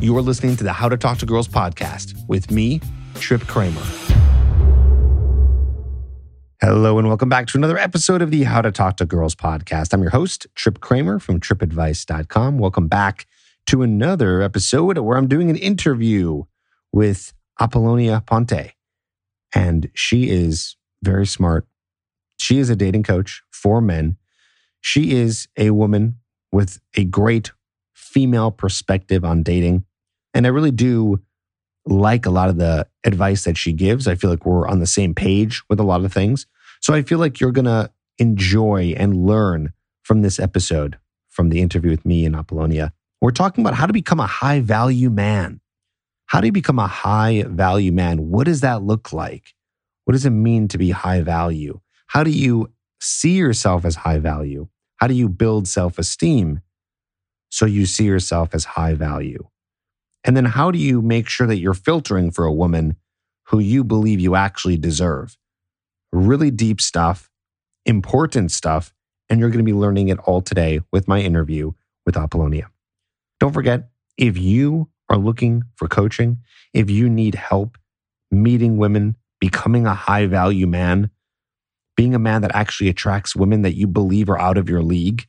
You are listening to the How to Talk to Girls podcast with me, Trip Kramer. Hello, and welcome back to another episode of the How to Talk to Girls podcast. I'm your host, Trip Kramer from tripadvice.com. Welcome back to another episode where I'm doing an interview with Apollonia Ponte. And she is very smart. She is a dating coach for men. She is a woman with a great female perspective on dating. And I really do like a lot of the advice that she gives. I feel like we're on the same page with a lot of things. So I feel like you're going to enjoy and learn from this episode, from the interview with me and Apollonia. We're talking about how to become a high value man. How do you become a high value man? What does that look like? What does it mean to be high value? How do you see yourself as high value? How do you build self esteem so you see yourself as high value? And then how do you make sure that you're filtering for a woman who you believe you actually deserve? Really deep stuff, important stuff, and you're going to be learning it all today with my interview with Apollonia. Don't forget, if you are looking for coaching, if you need help meeting women, becoming a high value man, being a man that actually attracts women that you believe are out of your league,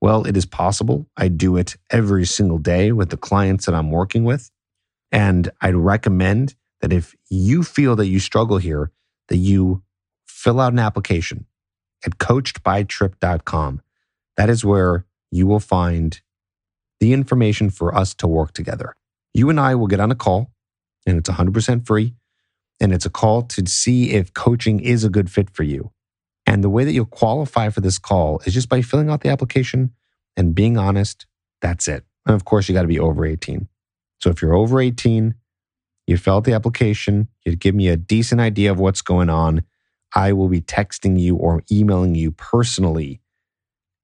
well, it is possible. I do it every single day with the clients that I'm working with. And I'd recommend that if you feel that you struggle here, that you fill out an application at coachedbytrip.com. That is where you will find the information for us to work together. You and I will get on a call, and it's 100% free. And it's a call to see if coaching is a good fit for you. And the way that you'll qualify for this call is just by filling out the application and being honest. That's it. And of course, you got to be over 18. So if you're over 18, you fill out the application, you give me a decent idea of what's going on. I will be texting you or emailing you personally.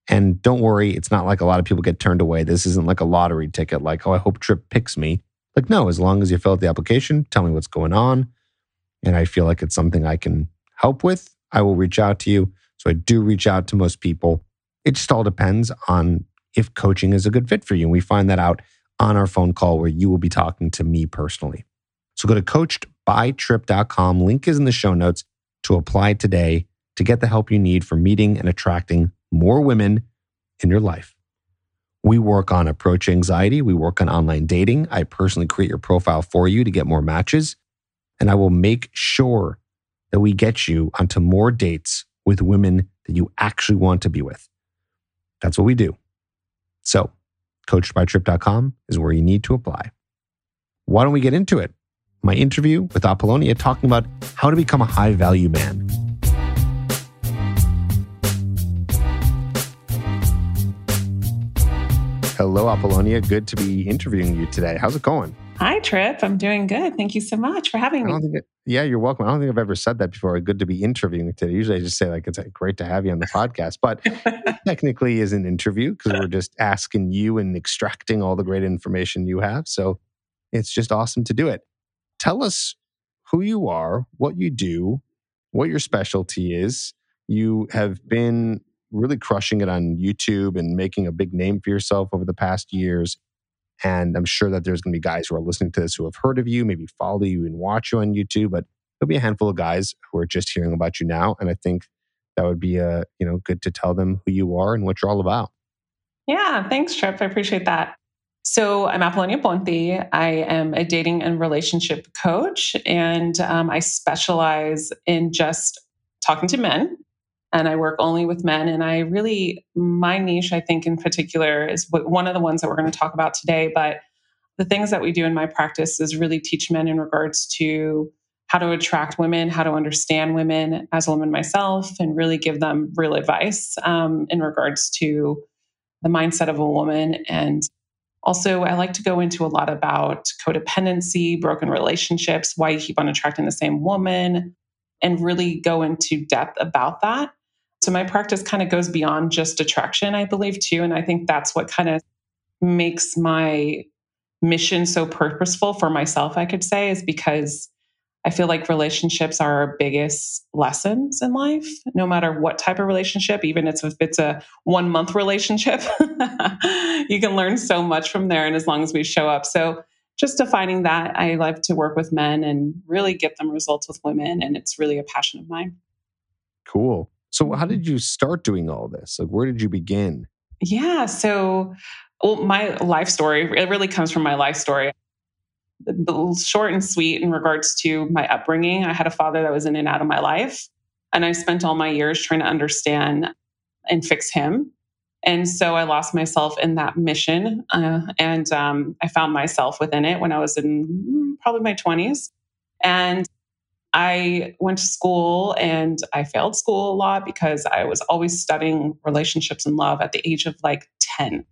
And don't worry, it's not like a lot of people get turned away. This isn't like a lottery ticket, like, oh, I hope Trip picks me. Like, no, as long as you fill out the application, tell me what's going on. And I feel like it's something I can help with. I will reach out to you. So I do reach out to most people. It just all depends on if coaching is a good fit for you. And we find that out on our phone call where you will be talking to me personally. So go to coachedbytrip.com. Link is in the show notes to apply today to get the help you need for meeting and attracting more women in your life. We work on approach anxiety. We work on online dating. I personally create your profile for you to get more matches. And I will make sure that we get you onto more dates with women that you actually want to be with. That's what we do. So, coachedbytrip.com is where you need to apply. Why don't we get into it? My interview with Apollonia talking about how to become a high value man. Hello, Apollonia. Good to be interviewing you today. How's it going? Hi, Trip. I'm doing good. Thank you so much for having me. It, yeah, you're welcome. I don't think I've ever said that before. Good to be interviewing today. Usually I just say, like, it's like, great to have you on the podcast, but technically is an interview because we're just asking you and extracting all the great information you have. So it's just awesome to do it. Tell us who you are, what you do, what your specialty is. You have been really crushing it on YouTube and making a big name for yourself over the past years. And I'm sure that there's going to be guys who are listening to this who have heard of you, maybe follow you and watch you on YouTube, but there'll be a handful of guys who are just hearing about you now. And I think that would be a, uh, you know, good to tell them who you are and what you're all about. Yeah, thanks, Trip. I appreciate that. So I'm Apollonia Ponte. I am a dating and relationship coach, and um, I specialize in just talking to men and I work only with men. And I really, my niche, I think in particular, is one of the ones that we're going to talk about today. But the things that we do in my practice is really teach men in regards to how to attract women, how to understand women as a woman myself, and really give them real advice um, in regards to the mindset of a woman. And also, I like to go into a lot about codependency, broken relationships, why you keep on attracting the same woman, and really go into depth about that. So my practice kind of goes beyond just attraction, I believe, too. And I think that's what kind of makes my mission so purposeful for myself, I could say, is because I feel like relationships are our biggest lessons in life, no matter what type of relationship, even if it's a one month relationship, you can learn so much from there. And as long as we show up. So just defining that I like to work with men and really get them results with women. And it's really a passion of mine. Cool. So, how did you start doing all this? Like, where did you begin? Yeah. So, well, my life story, it really comes from my life story. Short and sweet in regards to my upbringing. I had a father that was in and out of my life. And I spent all my years trying to understand and fix him. And so I lost myself in that mission. Uh, and um, I found myself within it when I was in mm, probably my 20s. And I went to school and I failed school a lot because I was always studying relationships and love at the age of like 10.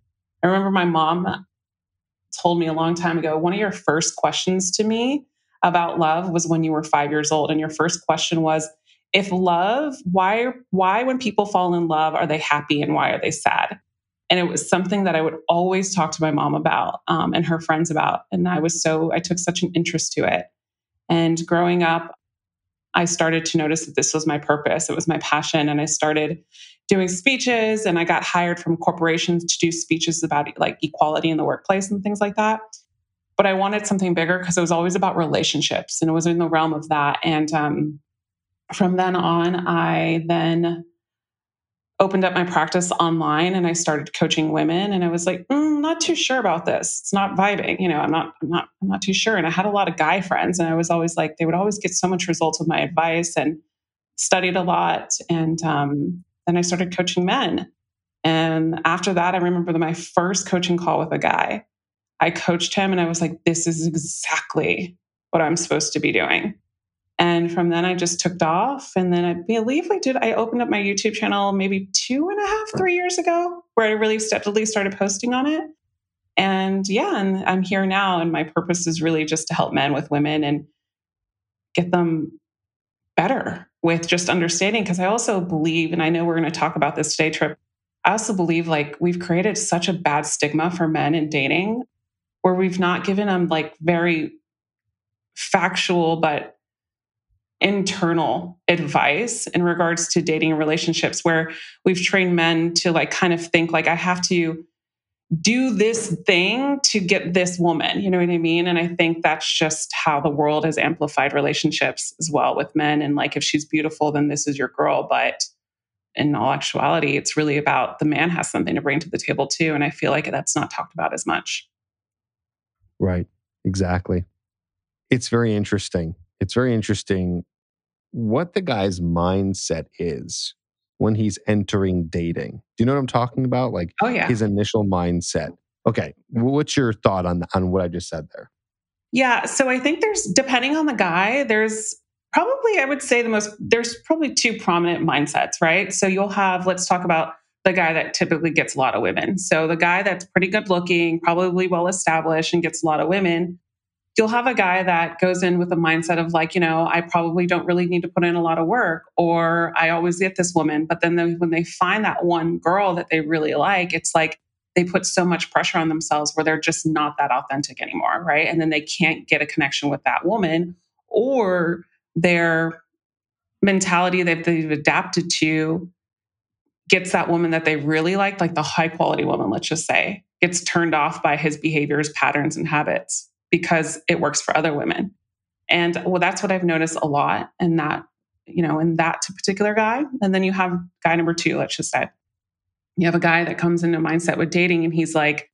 I remember my mom told me a long time ago one of your first questions to me about love was when you were five years old. And your first question was, if love, why, why when people fall in love, are they happy and why are they sad? And it was something that I would always talk to my mom about um, and her friends about. And I was so, I took such an interest to it. And growing up, I started to notice that this was my purpose. It was my passion. And I started doing speeches and I got hired from corporations to do speeches about like equality in the workplace and things like that. But I wanted something bigger because it was always about relationships and it was in the realm of that. And um, from then on, I then opened up my practice online and I started coaching women and I was like, mm, not too sure about this. It's not vibing. You know, I'm not, I'm not, I'm not too sure. And I had a lot of guy friends and I was always like, they would always get so much results with my advice and studied a lot. And um, then I started coaching men. And after that, I remember my first coaching call with a guy. I coached him and I was like, this is exactly what I'm supposed to be doing. And from then I just took off. And then I believe I did, I opened up my YouTube channel maybe two and a half, three years ago, where I really steadily started posting on it. And yeah, and I'm here now. And my purpose is really just to help men with women and get them better with just understanding. Because I also believe, and I know we're going to talk about this today, Trip. I also believe like we've created such a bad stigma for men in dating where we've not given them like very factual but internal advice in regards to dating and relationships where we've trained men to like kind of think like I have to do this thing to get this woman. You know what I mean? And I think that's just how the world has amplified relationships as well with men. And like, if she's beautiful, then this is your girl. But in all actuality, it's really about the man has something to bring to the table too. And I feel like that's not talked about as much. Right. Exactly. It's very interesting. It's very interesting what the guy's mindset is when he's entering dating. Do you know what I'm talking about? Like oh, yeah. his initial mindset. Okay. What's your thought on, on what I just said there? Yeah. So I think there's, depending on the guy, there's probably, I would say the most, there's probably two prominent mindsets, right? So you'll have, let's talk about the guy that typically gets a lot of women. So the guy that's pretty good looking, probably well established and gets a lot of women you'll have a guy that goes in with a mindset of like, you know, I probably don't really need to put in a lot of work, or I always get this woman. But then when they find that one girl that they really like, it's like they put so much pressure on themselves where they're just not that authentic anymore, right? And then they can't get a connection with that woman, or their mentality that they've adapted to gets that woman that they really like, like the high quality woman, let's just say, gets turned off by his behaviors, patterns, and habits because it works for other women. And well, that's what I've noticed a lot in that, you know, in that particular guy. And then you have guy number two, let's just say. You have a guy that comes into mindset with dating and he's like,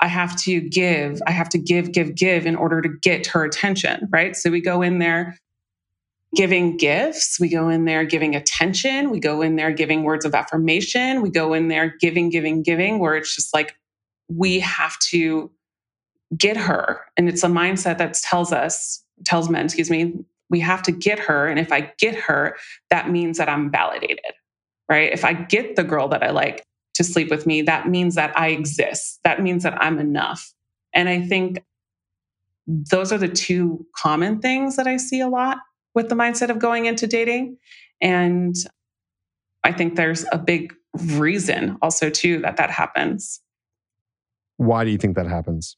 I have to give, I have to give, give, give in order to get her attention, right? So we go in there giving gifts, we go in there giving attention, we go in there giving words of affirmation, we go in there giving, giving, giving, where it's just like we have to get her. And it's a mindset that tells us, tells men, excuse me, we have to get her. And if I get her, that means that I'm validated, right? If I get the girl that I like to sleep with me, that means that I exist. That means that I'm enough. And I think those are the two common things that I see a lot with the mindset of going into dating. And I think there's a big reason also too that that happens. Why do you think that happens?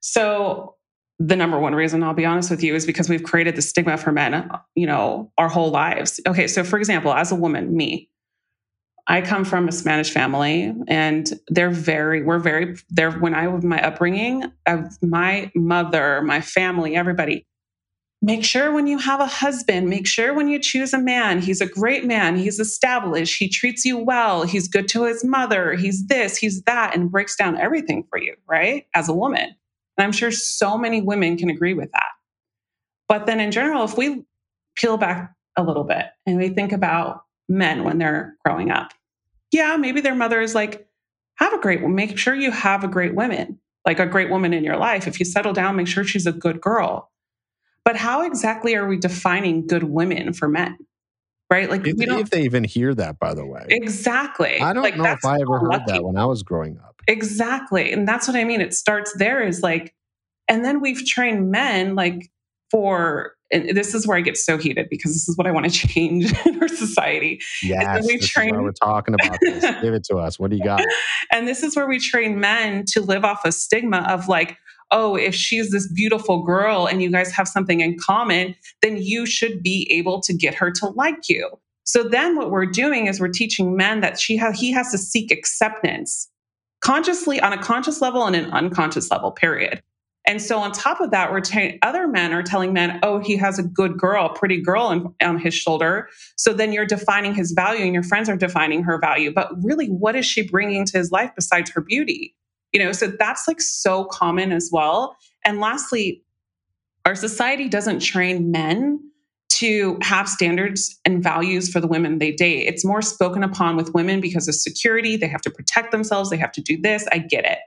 So the number one reason I'll be honest with you is because we've created the stigma for men, you know, our whole lives. Okay, so for example, as a woman, me, I come from a Spanish family and they're very, we're very, they're, when I was my upbringing of my mother, my family, everybody, make sure when you have a husband, make sure when you choose a man, he's a great man, he's established, he treats you well, he's good to his mother, he's this, he's that, and breaks down everything for you, right? As a woman. And I'm sure so many women can agree with that. But then in general, if we peel back a little bit and we think about men when they're growing up, yeah, maybe their mother is like, have a great, make sure you have a great woman, like a great woman in your life. If you settle down, make sure she's a good girl. But how exactly are we defining good women for men? Right? Like, if, if they even hear that, by the way. Exactly. I don't like, know if I ever heard lucky. that when I was growing up. Exactly. And that's what I mean. It starts there is like, and then we've trained men like for and this is where I get so heated because this is what I want to change in our society. Yes, we this train... we're talking about this. Give it to us. What do you got? And this is where we train men to live off a stigma of like, oh, if she's this beautiful girl and you guys have something in common, then you should be able to get her to like you. So then what we're doing is we're teaching men that she ha- he has to seek acceptance consciously on a conscious level and an unconscious level, period. And so on top of that, we're telling other men are telling men, oh, he has a good girl, pretty girl on his shoulder. So then you're defining his value and your friends are defining her value. But really, what is she bringing to his life besides her beauty? You know, so that's like so common as well. And lastly, our society doesn't train men to have standards and values for the women they date. It's more spoken upon with women because of security. They have to protect themselves. They have to do this. I get it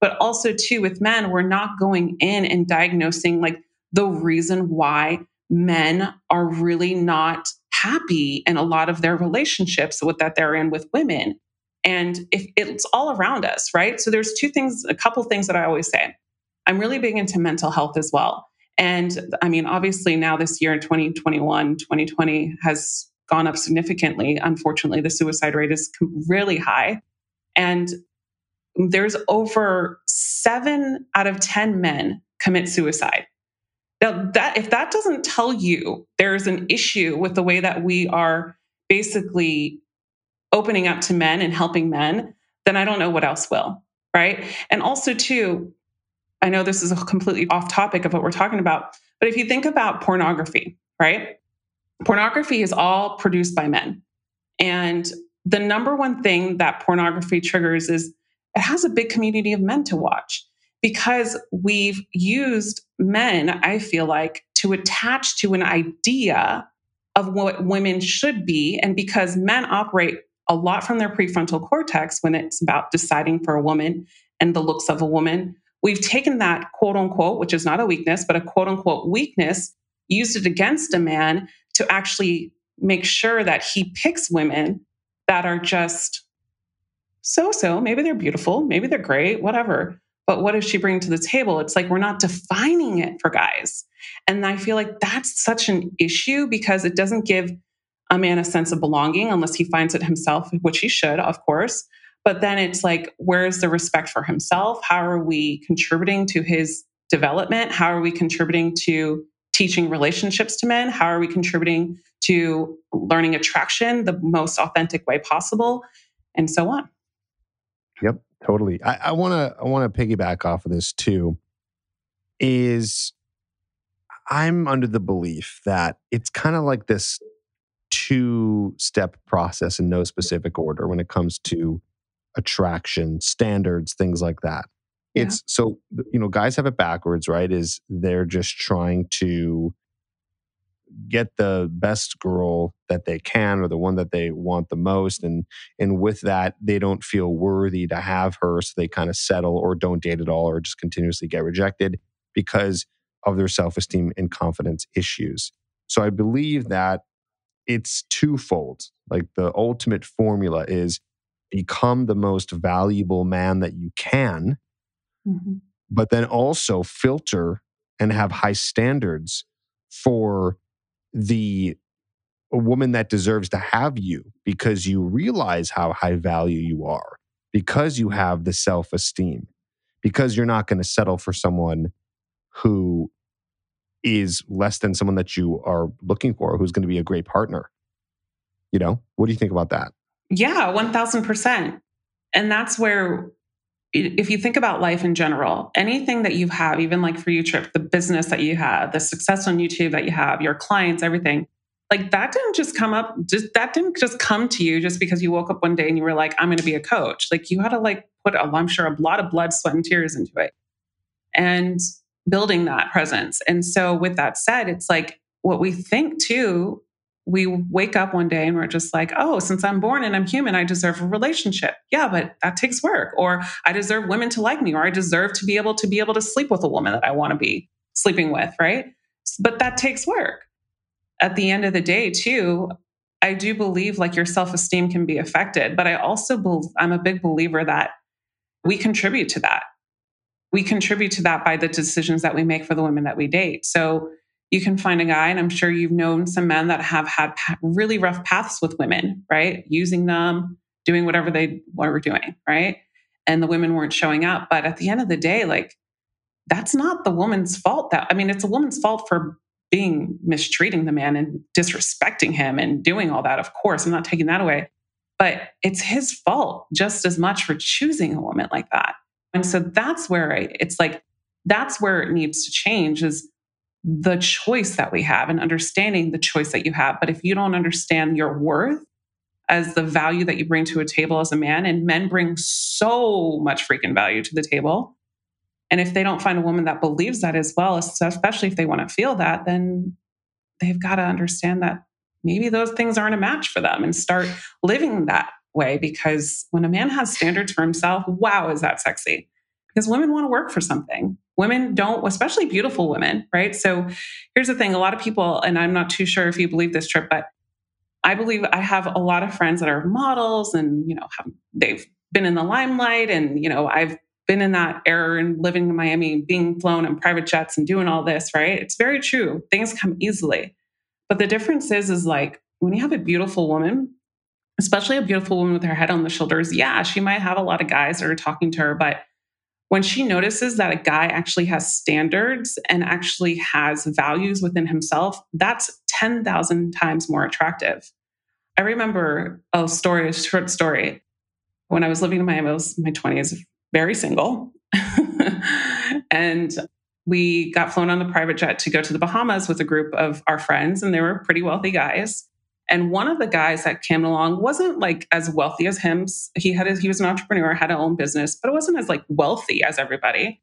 but also too with men we're not going in and diagnosing like the reason why men are really not happy in a lot of their relationships with that they're in with women and if it's all around us right so there's two things a couple things that i always say i'm really big into mental health as well and i mean obviously now this year in 2021 2020 has gone up significantly unfortunately the suicide rate is really high and there's over seven out of 10 men commit suicide. Now, that if that doesn't tell you there's an issue with the way that we are basically opening up to men and helping men, then I don't know what else will. Right. And also, too, I know this is a completely off topic of what we're talking about, but if you think about pornography, right? Pornography is all produced by men. And the number one thing that pornography triggers is it has a big community of men to watch because we've used men, I feel like, to attach to an idea of what women should be. And because men operate a lot from their prefrontal cortex when it's about deciding for a woman and the looks of a woman, we've taken that quote unquote, which is not a weakness, but a quote unquote weakness, used it against a man to actually make sure that he picks women that are just so so. Maybe they're beautiful, maybe they're great, whatever. But what does she bring to the table? It's like we're not defining it for guys. And I feel like that's such an issue because it doesn't give a man a sense of belonging unless he finds it himself, which he should, of course. But then it's like, where's the respect for himself? How are we contributing to his development? How are we contributing to teaching relationships to men? How are we contributing to learning attraction the most authentic way possible? And so on. Yep, totally. I want to I want to piggyback off of this too. Is I'm under the belief that it's kind of like this two step process in no specific order when it comes to attraction, standards, things like that. Yeah. It's so, you know, guys have it backwards, right? Is they're just trying to get the best girl that they can or the one that they want the most and and with that they don't feel worthy to have her so they kind of settle or don't date at all or just continuously get rejected because of their self-esteem and confidence issues so i believe that it's twofold like the ultimate formula is become the most valuable man that you can mm-hmm. but then also filter and have high standards for the a woman that deserves to have you because you realize how high value you are, because you have the self esteem, because you're not going to settle for someone who is less than someone that you are looking for, who's going to be a great partner. You know, what do you think about that? Yeah, 1000%. And that's where, if you think about life in general, anything that you have, even like for you, Trip, the business that you have, the success on YouTube that you have, your clients, everything, like that didn't just come up, just that didn't just come to you just because you woke up one day and you were like, I'm going to be a coach. Like you had to like put, a, I'm sure, a lot of blood, sweat, and tears into it. And building that presence. And so, with that said, it's like what we think too we wake up one day and we're just like, oh, since I'm born and I'm human, I deserve a relationship. Yeah, but that takes work. Or I deserve women to like me, or I deserve to be able to be able to sleep with a woman that I want to be sleeping with, right? But that takes work. At the end of the day, too, I do believe like your self-esteem can be affected, but I also believe, I'm a big believer that we contribute to that. We contribute to that by the decisions that we make for the women that we date. So you can find a guy, and I'm sure you've known some men that have had really rough paths with women, right? Using them, doing whatever they were doing, right? And the women weren't showing up. But at the end of the day, like, that's not the woman's fault. That I mean, it's a woman's fault for being mistreating the man and disrespecting him and doing all that. Of course, I'm not taking that away. But it's his fault just as much for choosing a woman like that. And so that's where I, it's like, that's where it needs to change is the choice that we have and understanding the choice that you have. But if you don't understand your worth as the value that you bring to a table as a man, and men bring so much freaking value to the table. And if they don't find a woman that believes that as well, especially if they want to feel that, then they've got to understand that maybe those things aren't a match for them and start living that way. Because when a man has standards for himself, wow, is that sexy? Because women want to work for something. Women don't, especially beautiful women, right? So here's the thing a lot of people, and I'm not too sure if you believe this trip, but I believe I have a lot of friends that are models and, you know, have, they've been in the limelight and, you know, I've been in that era and living in Miami, being flown in private jets and doing all this, right? It's very true. Things come easily. But the difference is, is like when you have a beautiful woman, especially a beautiful woman with her head on the shoulders, yeah, she might have a lot of guys that are talking to her, but when she notices that a guy actually has standards and actually has values within himself, that's 10,000 times more attractive. I remember a story, a short story. When I was living in Miami, I was in my 20s, very single. and we got flown on the private jet to go to the Bahamas with a group of our friends, and they were pretty wealthy guys. And one of the guys that came along wasn't like as wealthy as him. He had a, he was an entrepreneur, had a own business, but it wasn't as like wealthy as everybody.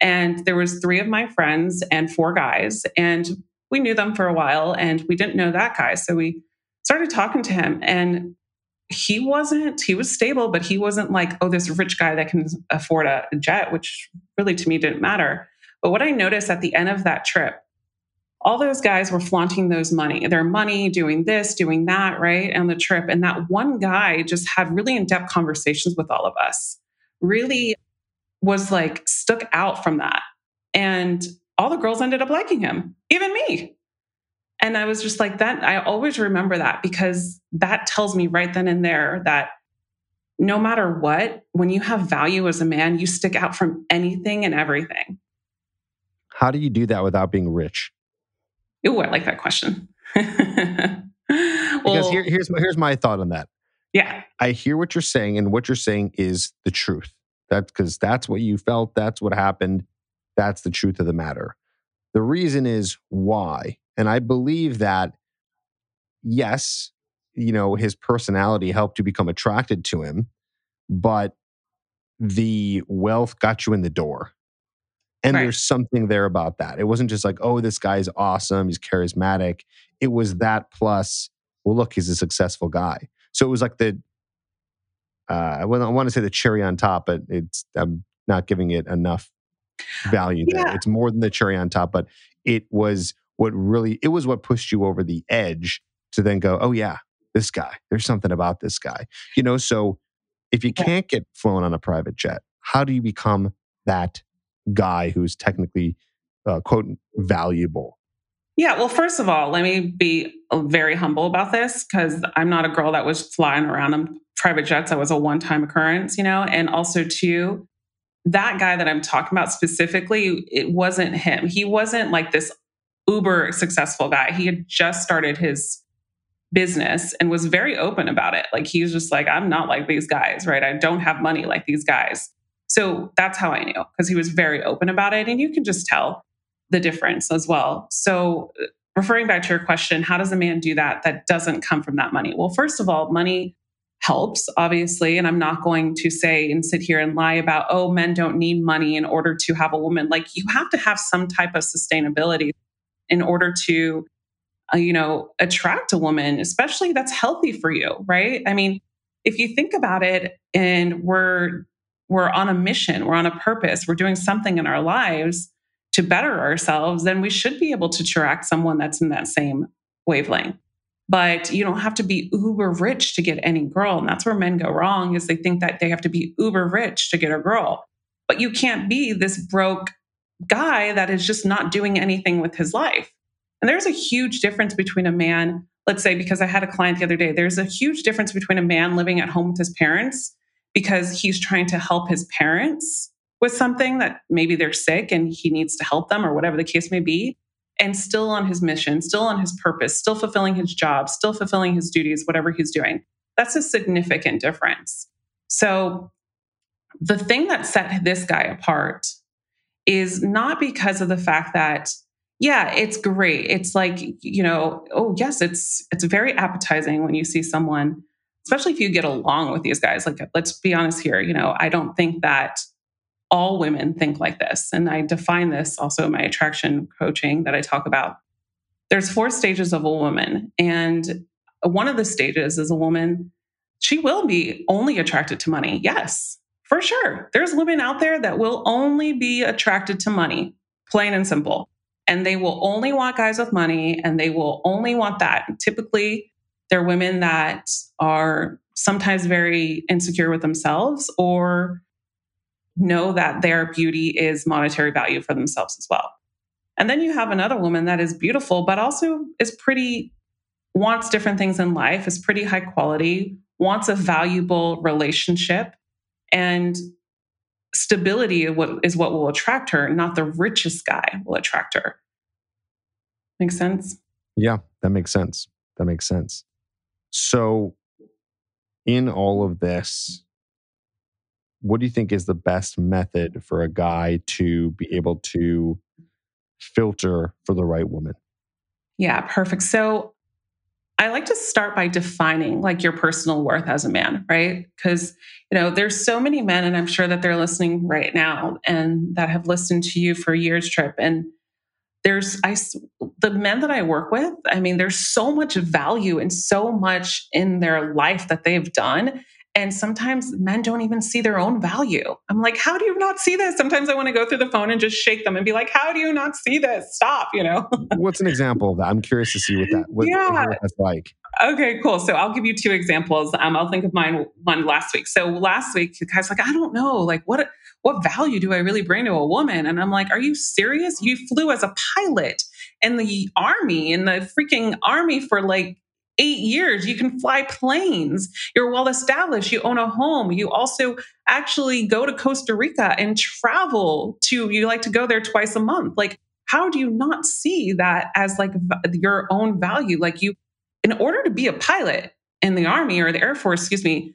And there was three of my friends and four guys, and we knew them for a while, and we didn't know that guy, so we started talking to him, and he wasn't he was stable, but he wasn't like oh this rich guy that can afford a jet, which really to me didn't matter. But what I noticed at the end of that trip all those guys were flaunting those money, their money, doing this, doing that, right? On the trip. And that one guy just had really in depth conversations with all of us, really was like stuck out from that. And all the girls ended up liking him, even me. And I was just like, that, I always remember that because that tells me right then and there that no matter what, when you have value as a man, you stick out from anything and everything. How do you do that without being rich? Ooh, I like that question. well, because here, here's here's my thought on that. Yeah, I hear what you're saying, and what you're saying is the truth. That's because that's what you felt. That's what happened. That's the truth of the matter. The reason is why, and I believe that. Yes, you know his personality helped you become attracted to him, but the wealth got you in the door. And right. there's something there about that. It wasn't just like, oh, this guy's awesome, he's charismatic. It was that plus, well, look, he's a successful guy. So it was like the, uh, I want to say the cherry on top, but it's I'm not giving it enough value yeah. there. It's more than the cherry on top, but it was what really it was what pushed you over the edge to then go, oh yeah, this guy. There's something about this guy. You know, so if you can't get flown on a private jet, how do you become that guy who's technically uh, quote valuable? Yeah, well, first of all, let me be uh, very humble about this because I'm not a girl that was flying around in private jets. That was a one time occurrence, you know? And also, too, that guy that I'm talking about specifically, it wasn't him. He wasn't like this uber successful guy. He had just started his business and was very open about it. Like he was just like, I'm not like these guys, right? I don't have money like these guys. So that's how I knew because he was very open about it. And you can just tell the difference as well. So, referring back to your question, how does a man do that that doesn't come from that money? Well, first of all, money helps, obviously. And I'm not going to say and sit here and lie about, oh, men don't need money in order to have a woman. Like you have to have some type of sustainability in order to, uh, you know, attract a woman, especially that's healthy for you, right? I mean, if you think about it and we're we're on a mission, we're on a purpose, we're doing something in our lives to better ourselves, then we should be able to attract someone that's in that same wavelength. But you don't have to be uber rich to get any girl and that's where men go wrong is they think that they have to be uber rich to get a girl. But you can't be this broke guy that is just not doing anything with his life. And there's a huge difference between a man let's say because i had a client the other day there's a huge difference between a man living at home with his parents because he's trying to help his parents with something that maybe they're sick and he needs to help them or whatever the case may be and still on his mission, still on his purpose, still fulfilling his job, still fulfilling his duties, whatever he's doing. That's a significant difference. So, the thing that set this guy apart is not because of the fact that yeah it's great it's like you know oh yes it's it's very appetizing when you see someone especially if you get along with these guys like let's be honest here you know i don't think that all women think like this. And I define this also in my attraction coaching that I talk about. There's four stages of a woman. And one of the stages is a woman, she will be only attracted to money. Yes, for sure. There's women out there that will only be attracted to money, plain and simple. And they will only want guys with money and they will only want that. Typically, they're women that are sometimes very insecure with themselves or know that their beauty is monetary value for themselves as well. And then you have another woman that is beautiful, but also is pretty, wants different things in life, is pretty high quality, wants a valuable relationship. And stability is what will attract her, not the richest guy will attract her. Makes sense? Yeah, that makes sense. That makes sense. So, in all of this, what do you think is the best method for a guy to be able to filter for the right woman? Yeah, perfect. So I like to start by defining like your personal worth as a man, right? Because, you know, there's so many men, and I'm sure that they're listening right now and that have listened to you for years, Trip. And there's, I, the men that I work with, I mean, there's so much value and so much in their life that they've done. And sometimes men don't even see their own value. I'm like, how do you not see this? Sometimes I want to go through the phone and just shake them and be like, how do you not see this? Stop, you know? What's an example of that? I'm curious to see what that what, yeah. what that's like. Okay, cool. So I'll give you two examples. Um, I'll think of mine one last week. So last week, the guy's like, I don't know, like what what value do I really bring to a woman? And I'm like, Are you serious? You flew as a pilot in the army, in the freaking army for like eight years. You can fly planes. You're well established. You own a home. You also actually go to Costa Rica and travel to, you like to go there twice a month. Like, how do you not see that as like your own value? Like, you, in order to be a pilot in the Army or the Air Force, excuse me,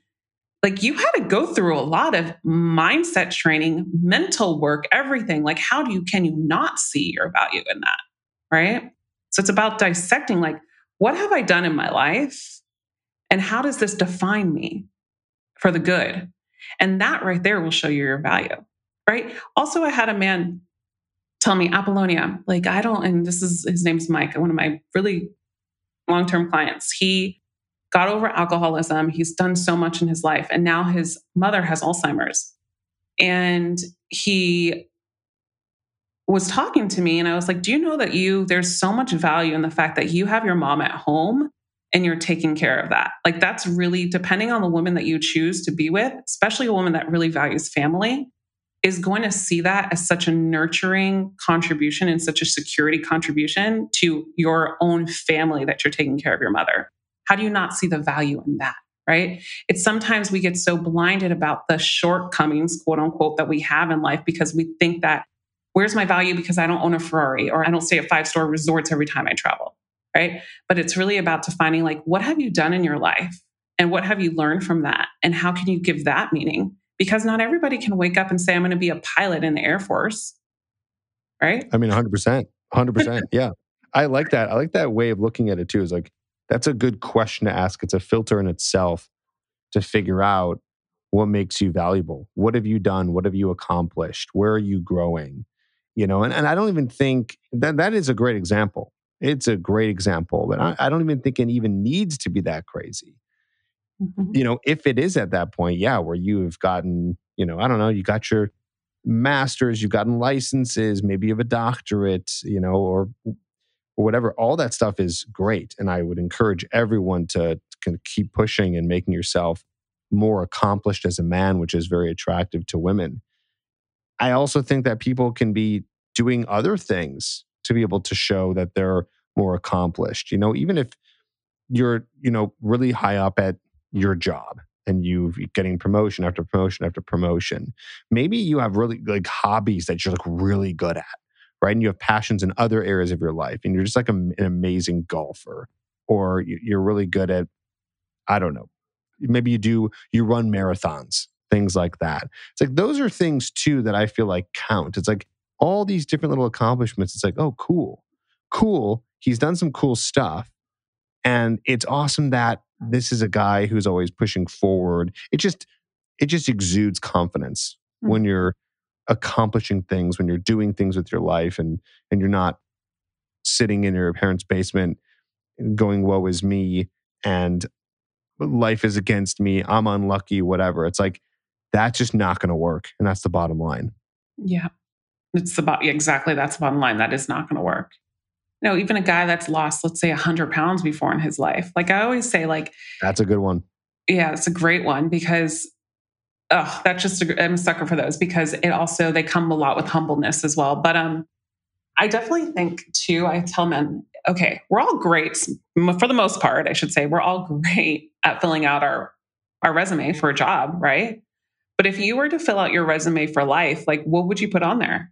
like you had to go through a lot of mindset training, mental work, everything. Like, how do you, can you not see your value in that? Right. So it's about dissecting like, what have I done in my life? And how does this define me for the good? And that right there will show you your value, right? Also, I had a man tell me, Apollonia, like, I don't, and this is his name's Mike, one of my really long term clients. He got over alcoholism. He's done so much in his life. And now his mother has Alzheimer's. And he was talking to me and I was like, Do you know that you, there's so much value in the fact that you have your mom at home and you're taking care of that? Like, that's really depending on the woman that you choose to be with, especially a woman that really values family, is going to see that as such a nurturing contribution and such a security contribution to your own family that you're taking care of your mother. How do you not see the value in that? right? It's sometimes we get so blinded about the shortcomings, quote unquote, that we have in life because we think that where's my value because I don't own a Ferrari or I don't stay at five star resorts every time I travel, right? But it's really about defining like, what have you done in your life? And what have you learned from that? And how can you give that meaning? Because not everybody can wake up and say, I'm going to be a pilot in the Air Force, right? I mean, 100%. 100%. yeah. I like that. I like that way of looking at it too. Is like, that's a good question to ask. It's a filter in itself to figure out what makes you valuable. What have you done? What have you accomplished? Where are you growing? You know, and, and I don't even think that that is a great example. It's a great example, but I, I don't even think it even needs to be that crazy. Mm-hmm. You know, if it is at that point, yeah, where you have gotten, you know, I don't know, you got your masters, you've gotten licenses, maybe you have a doctorate, you know, or or whatever, all that stuff is great. And I would encourage everyone to, to keep pushing and making yourself more accomplished as a man, which is very attractive to women. I also think that people can be doing other things to be able to show that they're more accomplished. You know, even if you're, you know, really high up at your job and you are getting promotion after promotion after promotion, maybe you have really like hobbies that you're like really good at right? And you have passions in other areas of your life, and you're just like a, an amazing golfer, or you're really good at, I don't know, maybe you do, you run marathons, things like that. It's like those are things too that I feel like count. It's like all these different little accomplishments. It's like, oh, cool, cool. He's done some cool stuff. And it's awesome that this is a guy who's always pushing forward. It just, it just exudes confidence mm-hmm. when you're accomplishing things, when you're doing things with your life and and you're not sitting in your parents' basement going, woe is me, and life is against me, I'm unlucky, whatever. It's like that's just not going to work. And that's the bottom line. Yeah. It's the exactly that's the bottom line. That is not going to work. You know, even a guy that's lost, let's say, 100 pounds before in his life. Like I always say, like, that's a good one. Yeah, it's a great one because oh, that's just a, I'm a sucker for those because it also they come a lot with humbleness as well. But um, I definitely think too. I tell men, okay, we're all great for the most part. I should say we're all great at filling out our our resume for a job, right? But if you were to fill out your resume for life, like what would you put on there?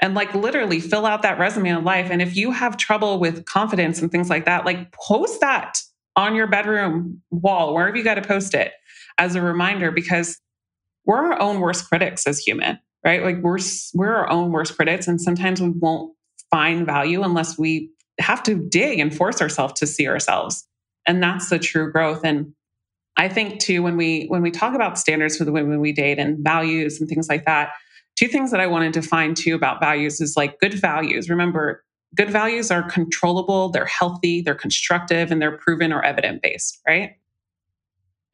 And like literally fill out that resume on life. And if you have trouble with confidence and things like that, like post that on your bedroom wall, wherever you got to post it as a reminder because we're our own worst critics as human, right? Like we're we're our own worst critics and sometimes we won't find value unless we have to dig and force ourselves to see ourselves. And that's the true growth and I think too when we when we talk about standards for the women we date and values and things like that, two things that I want to define too about values is like good values. Remember, good values are controllable, they're healthy, they're constructive, and they're proven or evident based, right?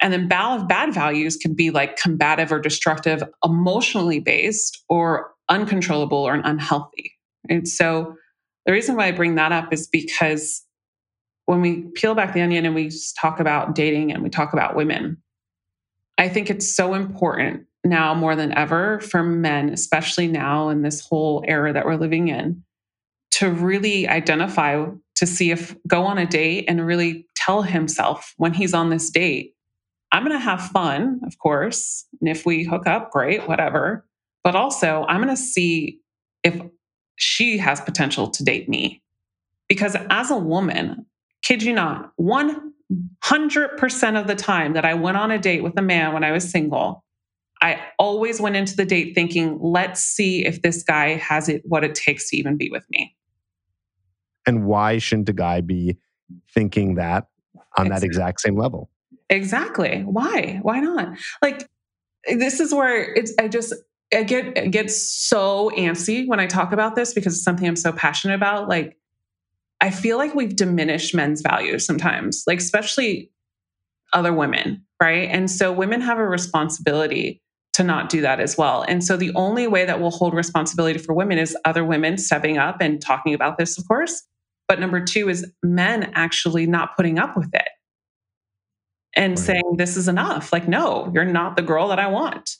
And then bad, values can be like combative or destructive, emotionally based, or uncontrollable or unhealthy. And so the reason why I bring that up is because when we peel back the onion and we talk about dating and we talk about women, I think it's so important now more than ever for men, especially now in this whole era that we're living in, to really identify to see if go on a date and really tell himself when he's on this date I'm going to have fun, of course. And if we hook up, great, whatever. But also, I'm going to see if she has potential to date me. Because as a woman, kid you not, 100% of the time that I went on a date with a man when I was single, I always went into the date thinking, let's see if this guy has it, what it takes to even be with me. And why shouldn't a guy be thinking that on exactly. that exact same level? Exactly. Why? Why not? Like this is where it's I just I get I get so antsy when I talk about this because it's something I'm so passionate about. Like I feel like we've diminished men's values sometimes, like especially other women, right? And so women have a responsibility to not do that as well. And so the only way that we'll hold responsibility for women is other women stepping up and talking about this, of course. But number two is men actually not putting up with it and right. saying, This is enough. Like, no, you're not the girl that I want.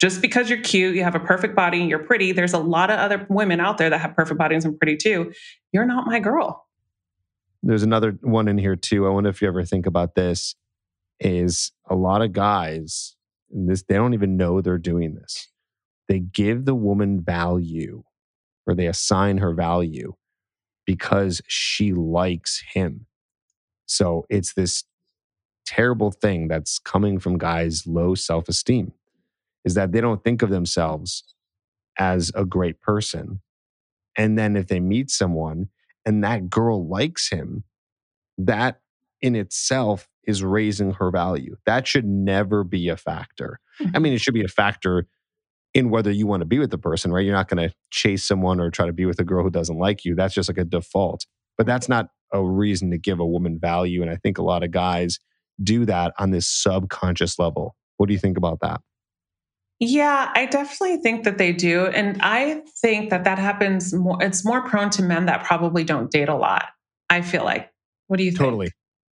Just because you're cute, you have a perfect body, you're pretty, there's a lot of other women out there that have perfect bodies and pretty too. You're not my girl. There's another one in here too. I wonder if you ever think about this is a lot of guys, this they don't even know they're doing this. They give the woman value or they assign her value because she likes him. So it's this terrible thing that's coming from guys' low self esteem is that they don't think of themselves as a great person. And then if they meet someone and that girl likes him, that in itself is raising her value. That should never be a factor. Mm-hmm. I mean, it should be a factor in whether you want to be with the person, right? You're not going to chase someone or try to be with a girl who doesn't like you. That's just like a default. But that's not a reason to give a woman value. And I think a lot of guys do that on this subconscious level. What do you think about that? Yeah, I definitely think that they do. And I think that that happens more, it's more prone to men that probably don't date a lot. I feel like. What do you think? Totally.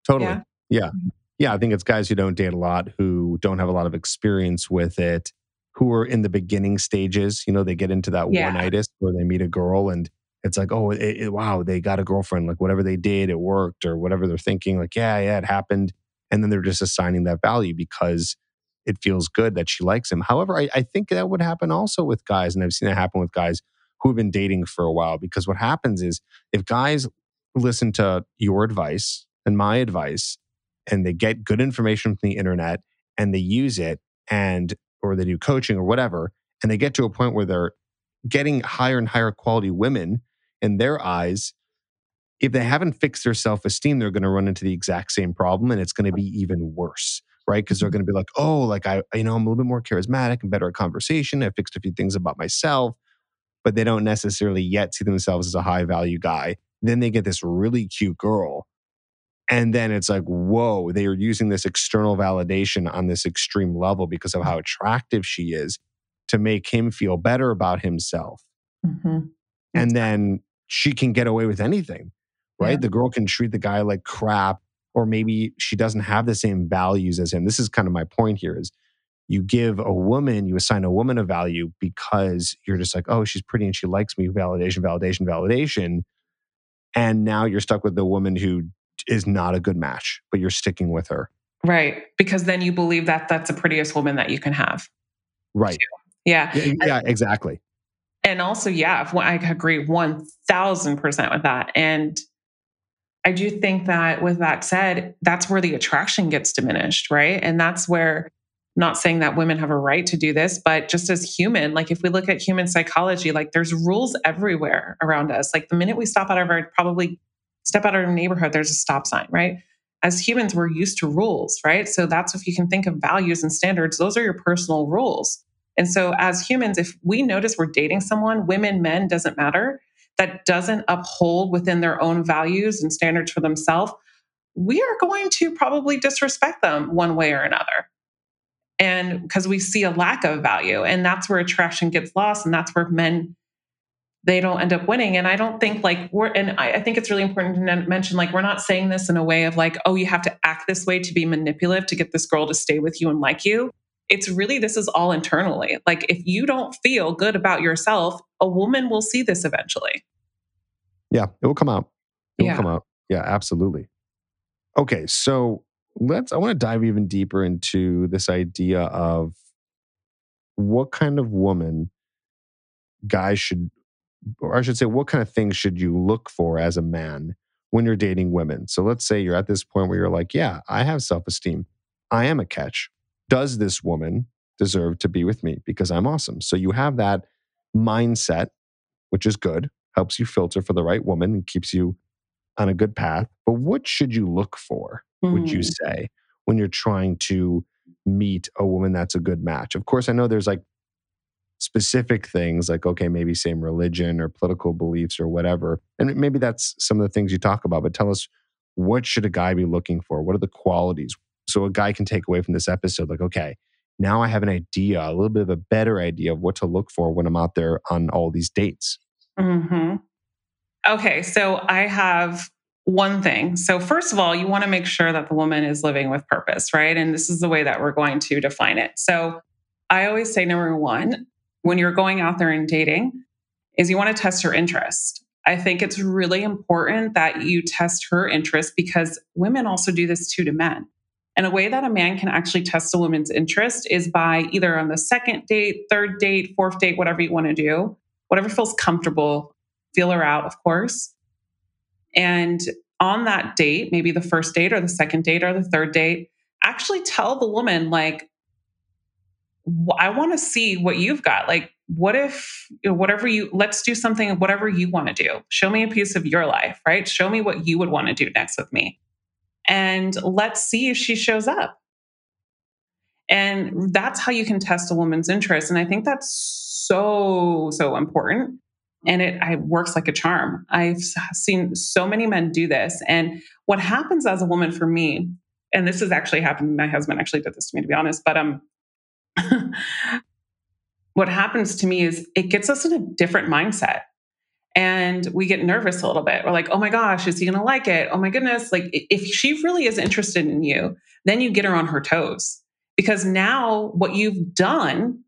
Totally. Yeah. Yeah. Yeah. I think it's guys who don't date a lot, who don't have a lot of experience with it, who are in the beginning stages. You know, they get into that yeah. one nightis where they meet a girl and it's like, oh, it, it, wow, they got a girlfriend. Like whatever they did, it worked, or whatever they're thinking, like, yeah, yeah, it happened. And then they're just assigning that value because it feels good that she likes him. However, I, I think that would happen also with guys. And I've seen that happen with guys who have been dating for a while because what happens is if guys listen to your advice and my advice and they get good information from the internet and they use it and or they do coaching or whatever and they get to a point where they're getting higher and higher quality women in their eyes, if they haven't fixed their self esteem, they're going to run into the exact same problem and it's going to be even worse, right? Because they're mm-hmm. going to be like, oh, like I, you know, I'm a little bit more charismatic and better at conversation. I fixed a few things about myself, but they don't necessarily yet see themselves as a high value guy. Then they get this really cute girl. And then it's like, whoa, they are using this external validation on this extreme level because of how attractive she is to make him feel better about himself. Mm-hmm. And then she can get away with anything, right? Yeah. The girl can treat the guy like crap, or maybe she doesn't have the same values as him. This is kind of my point here is you give a woman, you assign a woman a value because you're just like, oh, she's pretty and she likes me, validation, validation, validation. And now you're stuck with the woman who is not a good match, but you're sticking with her. Right. Because then you believe that that's the prettiest woman that you can have. Right. Yeah. Yeah, yeah exactly and also, yeah, I agree 1000% with that. And I do think that with that said, that's where the attraction gets diminished, right? And that's where, not saying that women have a right to do this, but just as human, like if we look at human psychology, like there's rules everywhere around us. Like the minute we stop out of our, probably step out of our neighborhood, there's a stop sign, right? As humans, we're used to rules, right? So that's if you can think of values and standards, those are your personal rules. And so, as humans, if we notice we're dating someone, women, men, doesn't matter, that doesn't uphold within their own values and standards for themselves, we are going to probably disrespect them one way or another. And because we see a lack of value, and that's where attraction gets lost, and that's where men they don't end up winning. And I don't think like we're, and I, I, think it's really important to mention like we're not saying this in a way of like, oh, you have to act this way to be manipulative to get this girl to stay with you and like you it's really this is all internally. Like if you don't feel good about yourself, a woman will see this eventually. Yeah, it will come out. It yeah. will come out. Yeah, absolutely. Okay, so let's I want to dive even deeper into this idea of what kind of woman guys should or I should say what kind of things should you look for as a man when you're dating women. So let's say you're at this point where you're like, yeah, I have self-esteem. I am a catch does this woman deserve to be with me because I'm awesome? So you have that mindset, which is good, helps you filter for the right woman and keeps you on a good path. But what should you look for, mm-hmm. would you mm. say, when you're trying to meet a woman that's a good match? Of course, I know there's like specific things like, okay, maybe same religion or political beliefs or whatever. And maybe that's some of the things you talk about, but tell us what should a guy be looking for? What are the qualities? So a guy can take away from this episode, like, okay, now I have an idea, a little bit of a better idea of what to look for when I'm out there on all these dates. Mm-hmm. Okay, so I have one thing. So, first of all, you want to make sure that the woman is living with purpose, right? And this is the way that we're going to define it. So, I always say number one, when you're going out there and dating, is you want to test her interest. I think it's really important that you test her interest because women also do this too to men. And a way that a man can actually test a woman's interest is by either on the second date, third date, fourth date, whatever you want to do, whatever feels comfortable, feel her out, of course. And on that date, maybe the first date or the second date or the third date, actually tell the woman, like, I want to see what you've got. Like, what if you know, whatever you let's do something, whatever you want to do. Show me a piece of your life, right? Show me what you would want to do next with me. And let's see if she shows up. And that's how you can test a woman's interest. And I think that's so, so important. And it, it works like a charm. I've seen so many men do this. And what happens as a woman for me, and this has actually happened, my husband actually did this to me, to be honest, but um, what happens to me is it gets us in a different mindset and we get nervous a little bit. We're like, oh my gosh, is he going to like it? Oh my goodness. Like, if she really is interested in you, then you get her on her toes because now what you've done,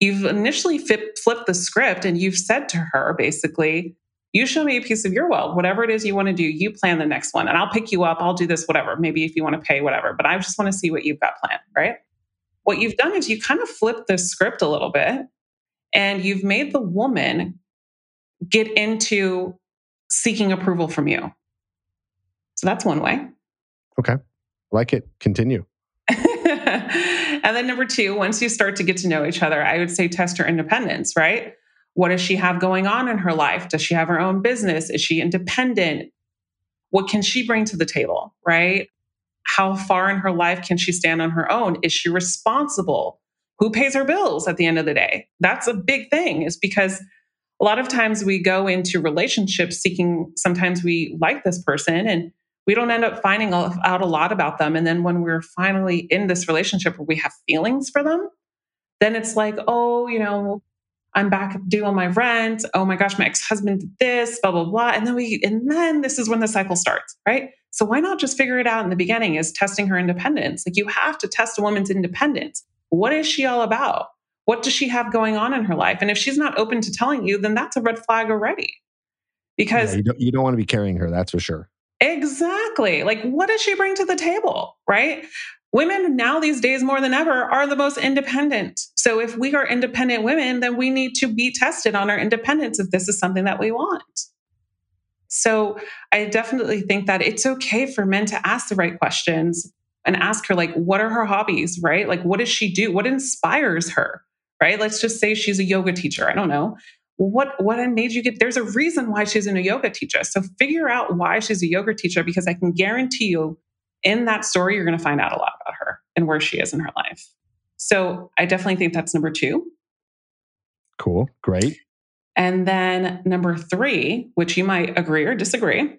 you've initially flipped the script and you've said to her basically, you show me a piece of your world, whatever it is you want to do, you plan the next one and I'll pick you up. I'll do this, whatever. Maybe if you want to pay, whatever. But I just want to see what you've got planned, right? What you've done is you kind of flipped the script a little bit and you've made the woman get into seeking approval from you. So that's one way. Okay. Like it. Continue. and then number two, once you start to get to know each other, I would say test her independence, right? What does she have going on in her life? Does she have her own business? Is she independent? What can she bring to the table, right? How far in her life can she stand on her own? Is she responsible? Who pays her bills at the end of the day? That's a big thing, is because a lot of times we go into relationships seeking, sometimes we like this person and we don't end up finding out a lot about them. And then when we're finally in this relationship where we have feelings for them, then it's like, oh, you know, I'm back due on my rent. Oh my gosh, my ex-husband did this, blah, blah, blah. And then we, and then this is when the cycle starts, right? So why not just figure it out in the beginning is testing her independence? Like you have to test a woman's independence. What is she all about? What does she have going on in her life? And if she's not open to telling you, then that's a red flag already. Because yeah, you, don't, you don't want to be carrying her, that's for sure. Exactly. Like, what does she bring to the table? Right? Women now, these days more than ever, are the most independent. So, if we are independent women, then we need to be tested on our independence if this is something that we want. So, I definitely think that it's okay for men to ask the right questions and ask her, like, what are her hobbies, right? Like, what does she do? What inspires her, right? Let's just say she's a yoga teacher. I don't know. What what made you get there's a reason why she's in a yoga teacher. So figure out why she's a yoga teacher because i can guarantee you in that story you're going to find out a lot about her and where she is in her life. So i definitely think that's number two. Cool. Great. And then number three which you might agree or disagree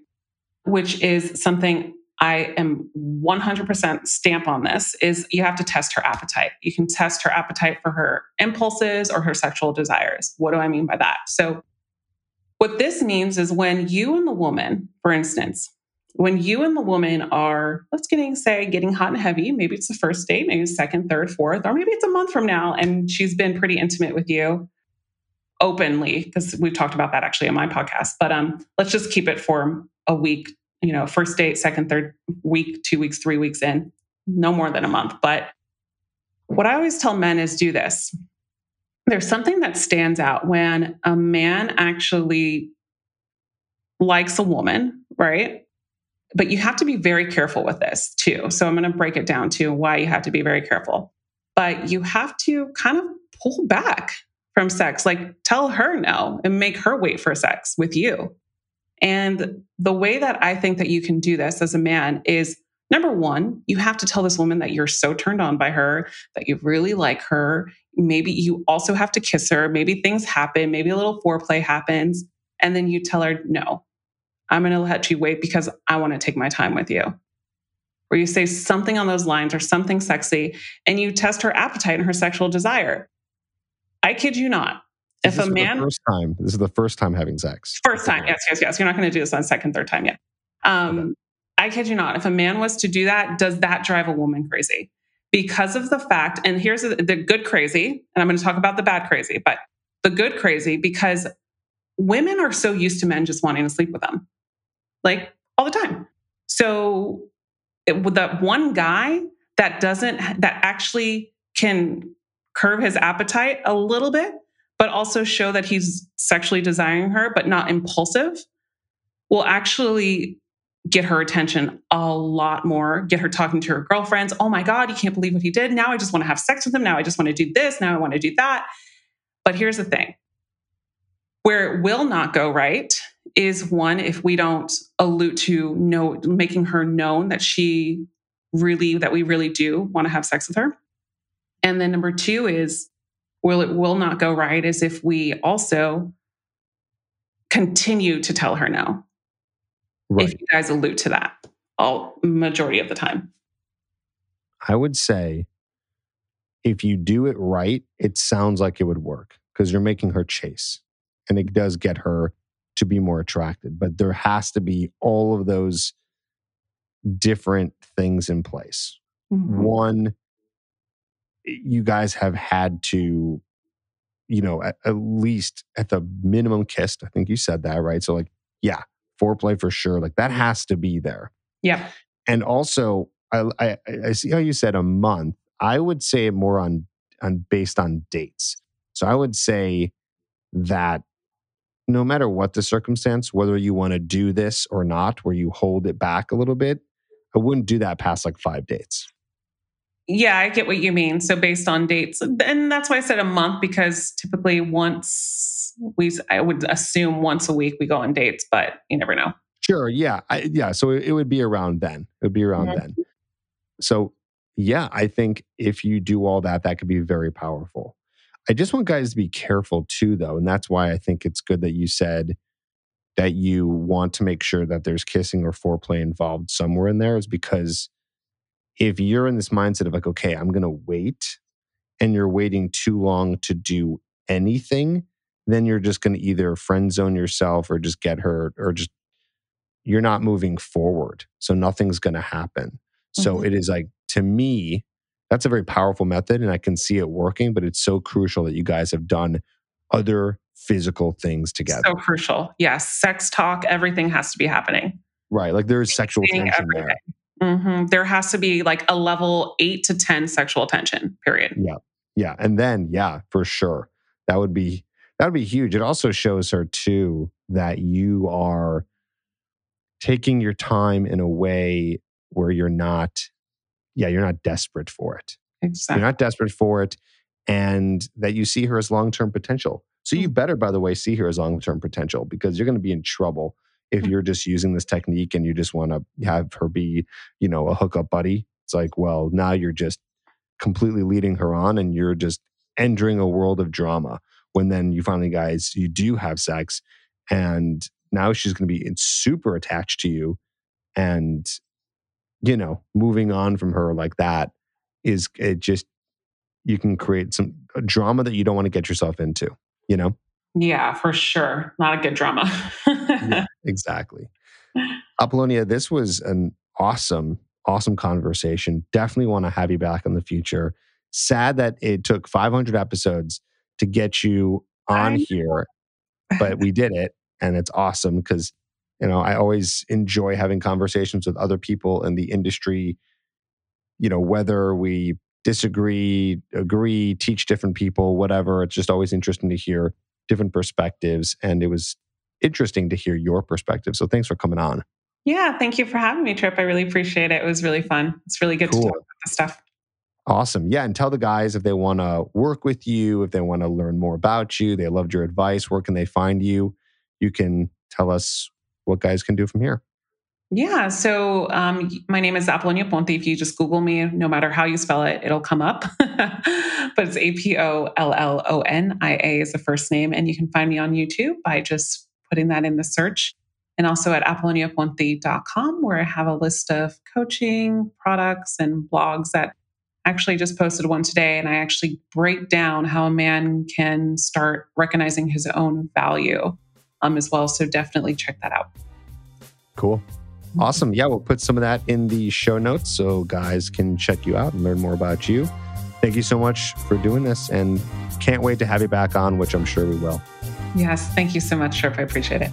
which is something I am 100% stamp on this is you have to test her appetite. You can test her appetite for her impulses or her sexual desires. What do I mean by that? So, what this means is when you and the woman, for instance, when you and the woman are, let's getting say, getting hot and heavy, maybe it's the first date, maybe second, third, fourth, or maybe it's a month from now, and she's been pretty intimate with you openly, because we've talked about that actually on my podcast. But um, let's just keep it for a week, you know, first date, second, third week, two weeks, three weeks in, no more than a month. But what I always tell men is do this. There's something that stands out when a man actually likes a woman, right? But you have to be very careful with this too. So I'm going to break it down to why you have to be very careful. But you have to kind of pull back from sex, like tell her no and make her wait for sex with you. And the way that I think that you can do this as a man is number one, you have to tell this woman that you're so turned on by her, that you really like her. Maybe you also have to kiss her. Maybe things happen. Maybe a little foreplay happens. And then you tell her, no, I'm going to let you wait because I want to take my time with you. Or you say something on those lines or something sexy and you test her appetite and her sexual desire. I kid you not if a man first time this is the first time having sex. First time yes yes yes. You're not going to do this on second third time yet. Um, okay. i kid you not if a man was to do that does that drive a woman crazy? Because of the fact and here's the, the good crazy and i'm going to talk about the bad crazy but the good crazy because women are so used to men just wanting to sleep with them like all the time. So it, with that one guy that doesn't that actually can curb his appetite a little bit but also show that he's sexually desiring her, but not impulsive. will actually get her attention a lot more, get her talking to her girlfriends. Oh my God, you can't believe what he did. Now I just want to have sex with him. Now I just want to do this. Now I want to do that. But here's the thing where it will not go right is one, if we don't allude to know, making her known that she really, that we really do want to have sex with her. And then number two is, will it will not go right is if we also continue to tell her no. Right. If you guys allude to that all majority of the time. I would say if you do it right, it sounds like it would work because you're making her chase and it does get her to be more attracted. But there has to be all of those different things in place. Mm-hmm. One, you guys have had to, you know, at, at, least at the minimum kissed. I think you said that, right? So, like, yeah, foreplay for sure. Like, that has to be there. Yeah. And also, I, I, I see how you said a month. I would say more on on based on dates. So I would say that no matter what the circumstance, whether you want to do this or not, where you hold it back a little bit, I wouldn't do that past like five dates. Yeah, I get what you mean. So based on dates, and that's why I said a month because typically once we, I would assume once a week we go on dates, but you never know. Sure. Yeah. I, yeah. So it, it, would be around then. It would be around mm-hmm. then. So yeah, I think if you do all that, that could be very powerful. I just want guys to be careful too, though. And that's why I think it's good that you said that you want to make sure that there's kissing or foreplay involved somewhere in there, is because if you're in this mindset of like, okay, I'm going to wait and you're waiting too long to do anything, then you're just going to either friend zone yourself or just get hurt or just you're not moving forward. So nothing's going to happen. Mm-hmm. So it is like, to me, that's a very powerful method and I can see it working, but it's so crucial that you guys have done other physical things together. So crucial. Yes. Sex talk, everything has to be happening. Right. Like there's sexual tension there. Mm-hmm. There has to be like a level eight to 10 sexual tension, period. Yeah. Yeah. And then, yeah, for sure. That would be, that would be huge. It also shows her too that you are taking your time in a way where you're not yeah, you're not desperate for it. Exactly. You're not desperate for it. And that you see her as long term potential. So you mm. better, by the way, see her as long term potential because you're going to be in trouble if mm. you're just using this technique and you just want to have her be, you know, a hookup buddy. It's like, well, now you're just completely leading her on and you're just entering a world of drama when then you finally guys you do have sex and now she's going to be super attached to you and you know, moving on from her like that is it just you can create some drama that you don't want to get yourself into, you know? Yeah, for sure. Not a good drama. yeah, exactly. Apollonia, this was an awesome, awesome conversation. Definitely want to have you back in the future. Sad that it took 500 episodes to get you on here, but we did it. And it's awesome because you know i always enjoy having conversations with other people in the industry you know whether we disagree agree teach different people whatever it's just always interesting to hear different perspectives and it was interesting to hear your perspective so thanks for coming on yeah thank you for having me Trip i really appreciate it it was really fun it's really good cool. to talk about this stuff Awesome. Yeah. And tell the guys if they want to work with you, if they want to learn more about you, they loved your advice, where can they find you? You can tell us what guys can do from here. Yeah. So um, my name is Apollonia Ponte. If you just Google me, no matter how you spell it, it'll come up. but it's A P O L L O N I A is the first name. And you can find me on YouTube by just putting that in the search. And also at apolloniaponte.com, where I have a list of coaching products and blogs that actually just posted one today. And I actually break down how a man can start recognizing his own value um, as well. So definitely check that out. Cool. Awesome. Yeah, we'll put some of that in the show notes so guys can check you out and learn more about you. Thank you so much for doing this and can't wait to have you back on, which I'm sure we will. Yes. Thank you so much, Trip. I appreciate it.